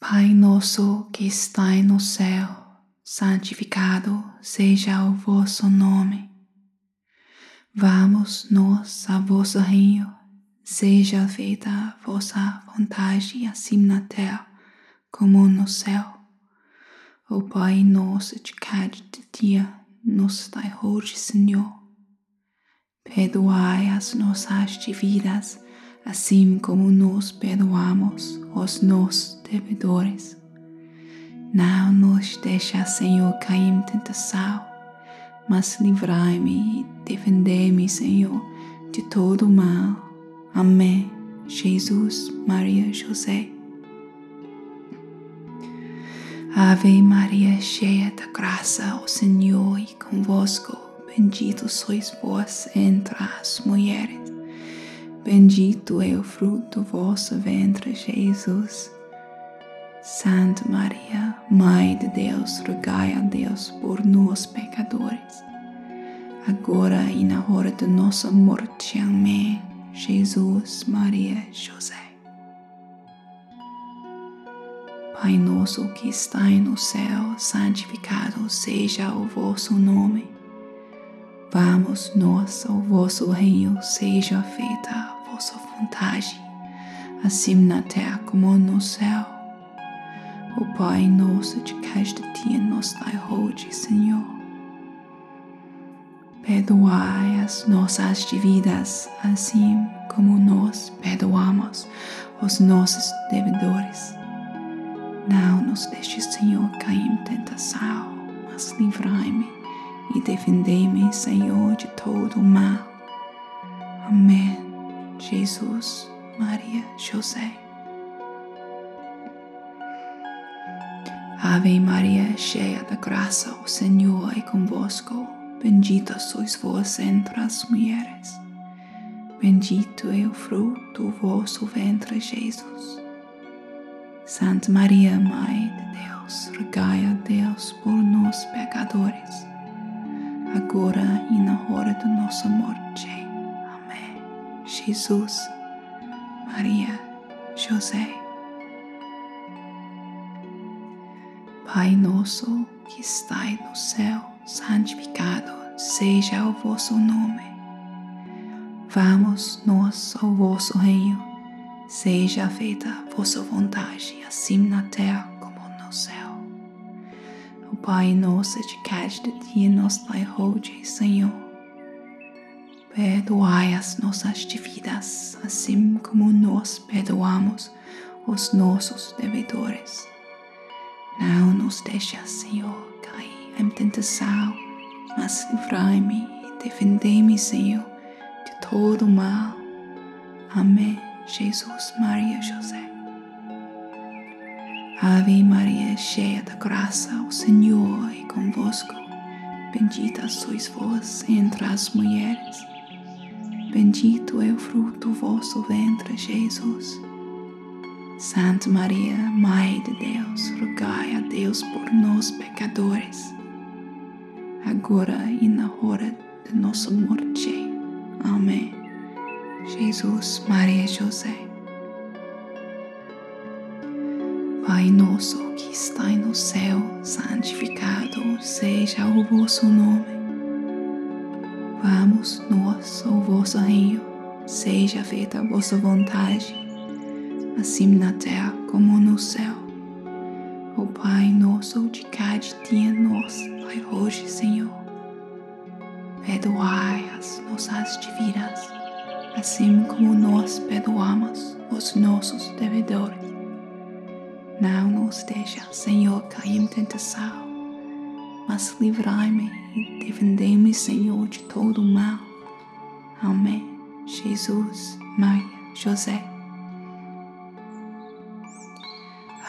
Pai nosso que está no céu, santificado seja o vosso nome. Vamos nós a vosso reino, seja feita a vossa vontade assim na terra como no céu. O Pai nosso de cada dia nos dai hoje, Senhor. Perdoai as nossas dívidas, assim como nós perdoamos os nossos devedores. Não nos deixa, Senhor, cair em tentação, mas livrai-me e defendei-me, Senhor, de todo mal. Amém. Jesus, Maria, José. Ave Maria, cheia da graça, o Senhor é convosco. Bendito sois vós entre as mulheres. Bendito é o fruto do vosso ventre, Jesus. Santa Maria, Mãe de Deus, rogai a Deus por nós pecadores, agora e na hora de nossa morte. Amém. Jesus, Maria, José. Pai nosso que está no céu, santificado seja o vosso nome. Vamos nós ao vosso reino, seja feita a vossa vontade, assim na terra como no céu. Pai nosso de cada dia nos dai hoje, Senhor. Perdoai as nossas dívidas, assim como nós perdoamos os nossos devedores não nos deixe, Senhor, cair em tentação, mas livrai-me e defendei-me, Senhor, de todo o mal. Amém. Jesus, Maria, José. Ave Maria, cheia da graça, o Senhor é convosco. Bendita sois vós entre as mulheres. Bendito é o fruto do vosso ventre, Jesus. Santa Maria, Mãe de Deus, rogai a Deus por nós pecadores, agora e na hora de nossa morte. Amém. Jesus, Maria, José. Pai nosso que estais no céu, santificado seja o vosso nome. Vamos nós ao vosso reino Seja feita a vossa vontade, assim na terra como no céu. O Pai nosso de cada dia nos dai hoje, Senhor. Perdoai as nossas dívidas, assim como nós perdoamos os nossos devedores. Nos deixa, Senhor, cair em tentação, mas livrai-me defendei-me, Senhor, de todo mal. Amém. Jesus, Maria, José. Ave Maria, cheia da graça, o Senhor é convosco. Bendita sois vós entre as mulheres. Bendito é o fruto do vosso ventre, Jesus. Santa Maria, Mãe de Deus, rogai a Deus por nós pecadores, agora e na hora de nossa morte. Amém. Jesus, Maria e José. Pai nosso que está no céu, santificado seja o vosso nome. Vamos nós ao vosso reino, seja feita a vossa vontade, assim na terra como no céu. O Pai nosso de cada dia nos dai hoje, Senhor. Perdoai as nossas dívidas assim como nós perdoamos os nossos devedores. Não nos deixa, Senhor, cair em tentação, mas livrai-me e defendei-me, Senhor, de todo o mal. Amém. Jesus, Maria, José.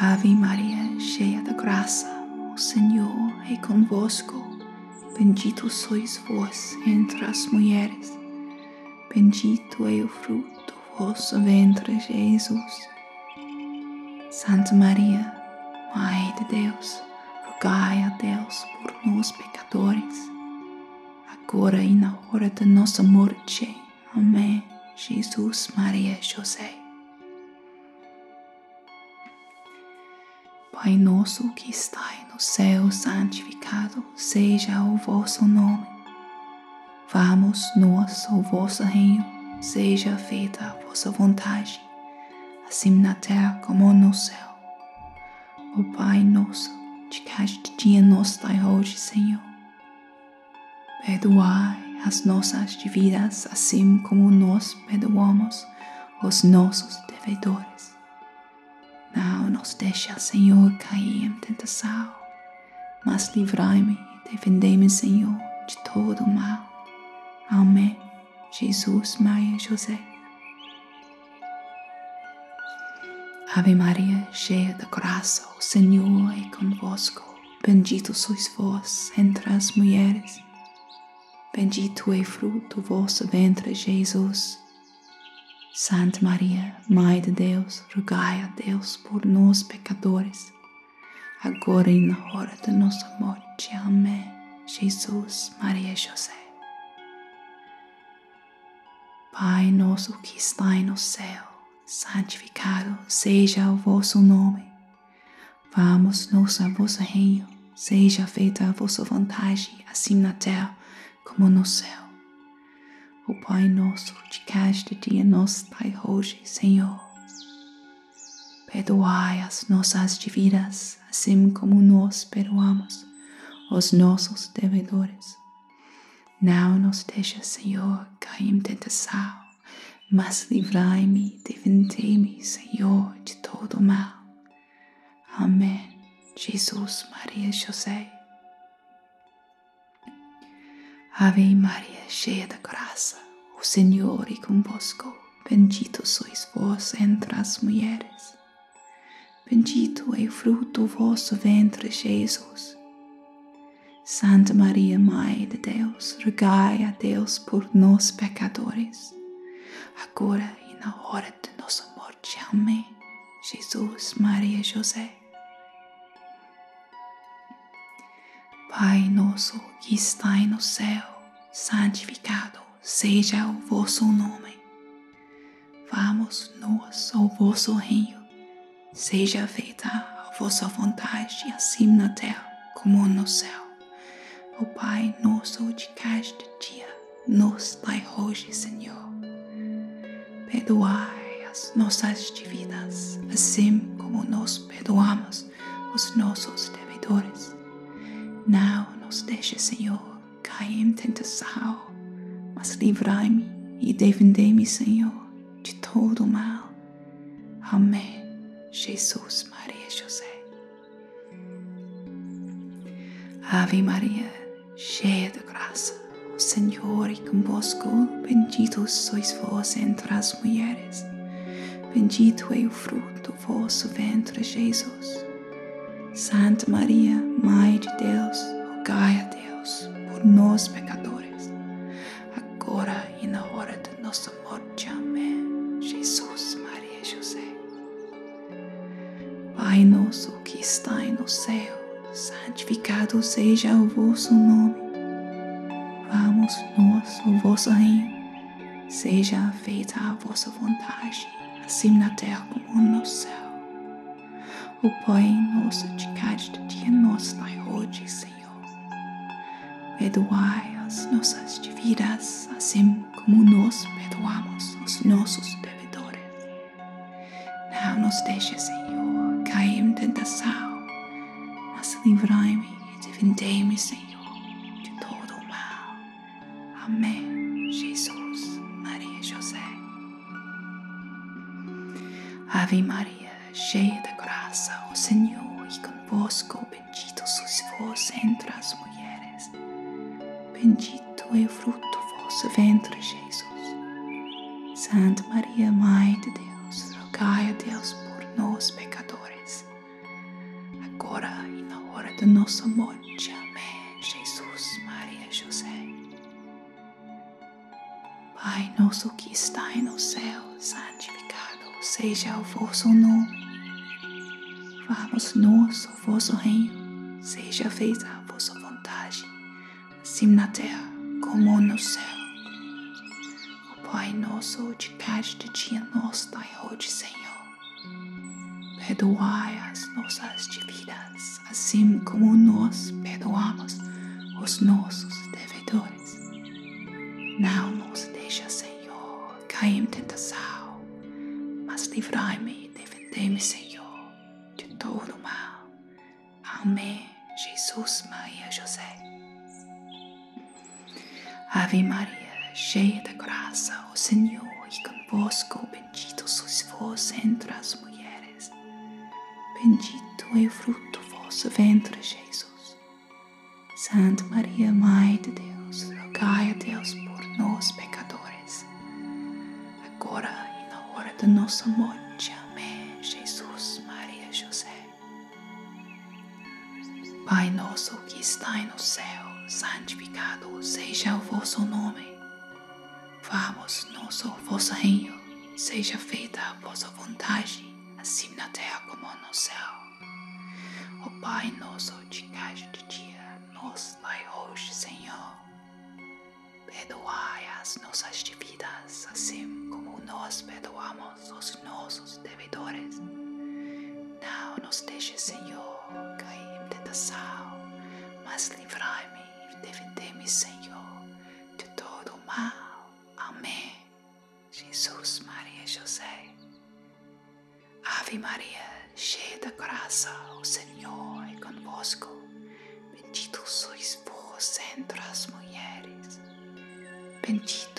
Ave Maria, cheia da graça, o Senhor é convosco. Bendito sois vós entre as mulheres bendito é o fruto do vosso ventre, Jesus. Santa Maria, Mãe de Deus, rogai a Deus por nós pecadores, agora e na hora de nossa morte. Amém. Jesus, Maria José. Pai nosso que estai no céu, santificado seja o vosso nome. Vamos nós ao vosso reino, seja feita a vossa vontade, assim na terra como no céu. O Pai nosso, de cada dia nos dai hoje, Senhor. Perdoai as nossas dívidas, assim como nós perdoamos os nossos devedores. Nos deixa, Senhor, cair em tentação, mas livrai-me defendei-me, Senhor, de todo o mal. Amém. Jesus, Maria e José. Ave Maria, cheia de graça, o Senhor é convosco. Bendito sois vós entre as mulheres Bendito é fruto do vosso ventre, Jesus. Santa Maria, Mãe de Deus, rogai a Deus por nós pecadores, agora e na hora de nossa morte. Amém. Jesus, Maria e José. Pai nosso que está no céu, santificado seja o vosso nome. Vamos-nos a vosso reino, seja feita a vossa vontade, assim na terra como no céu. O Pai nosso de cada dia nos dai hoje, Senhor. Perdoai as nossas dívidas, assim como nós perdoamos os nossos devedores. Não nos deixa, Senhor, cair em tentação, mas livrai-me, defendei-me, Senhor, de todo mal. Amém. Jesus, Maria José. Ave Maria, cheia de graça, o Senhor é convosco. Bendito sois vós entre as mulheres. Bendito é o fruto do vosso ventre, Jesus. Santa Maria, Mãe de Deus, rogai a Deus por nós pecadores, agora e na hora de nossa morte. Amém. Jesus, Maria José. Pai nosso que estai no céu, santificado seja o vosso nome. Vamos nós ao vosso reino, seja feita a vossa vontade, assim na terra como no céu. O Pai nosso de cada dia, nos dai hoje, Senhor. Perdoai as nossas dívidas, assim como nós perdoamos os nossos devedores não nos deixe, Senhor, cair em tentação, mas livrai-me e defendei-me, Senhor, de todo o mal. Amém. Jesus, Maria José. Ave Maria, cheia de graça, o Senhor é convosco, bendito sois vós entre as mulheres. Bendito é o fruto do vosso ventre, Jesus. Santa Maria, Mãe de Deus, rogai a Deus por nós pecadores, seja o vosso nome. Vamos nós ao vosso reino, seja feita a vossa vontade, assim na terra como no céu. O Pai nosso de cada dia nos dai hoje, Senhor. Perdoai as nossas dívidas, assim como nós perdoamos os nossos devedores. Não nos deixe, Senhor, cair em tentação, mas livrai-me e defendei-me, Senhor, de todo o mal. Amém. Jesus, Maria e José. Ave Maria, cheia de graça, o Senhor é convosco, bendito sois vós entre as mulheres. Bendito é o fruto vosso ventre, Jesus. Santa Maria, Mãe de Deus, rogai a Deus por nós, pecadores, agora e na hora de nossa morte. Que está no céu, santificado seja o vosso nome Vamos ao vosso reino, seja feita a vossa vontade, assim na terra como no céu. O Pai nosso de cada dia nos dai hoje, Senhor. Perdoai as nossas dívidas assim como nós perdoamos os nossos devedores. Não nos cair em tentação, mas livrai-me defendei-me, Senhor, de todo o mal. Amém. Jesus, Maria, José. Ave Maria, cheia de graça, o Senhor é convosco, bendito sois vós entre as mulheres. Bendito é o fruto vosso ventre, Jesus. Santa Maria, Mãe de Deus, rogai a Deus por nós, pecadores, agora e na hora de nossa morte. Amém. Jesus, Maria, José. Pai nosso que está no céu, santificado seja o vosso nome. Vamos, nosso vosso reino, seja feita a vossa vontade, assim na terra como no céu. O Pai nosso de cada dia, nos dai hoje, Senhor. Perdoai as nossas dívidas, assim como nós perdoamos os nossos devedores. Não nos deixe, Senhor, cair em tentação, mas livrai-me e defendei-me, Senhor, de todo o mal. Amém. Jesus, Maria e José. Ave Maria, cheia de graça, o Senhor é convosco. Bendito sois vós entre as mulheres. Bendito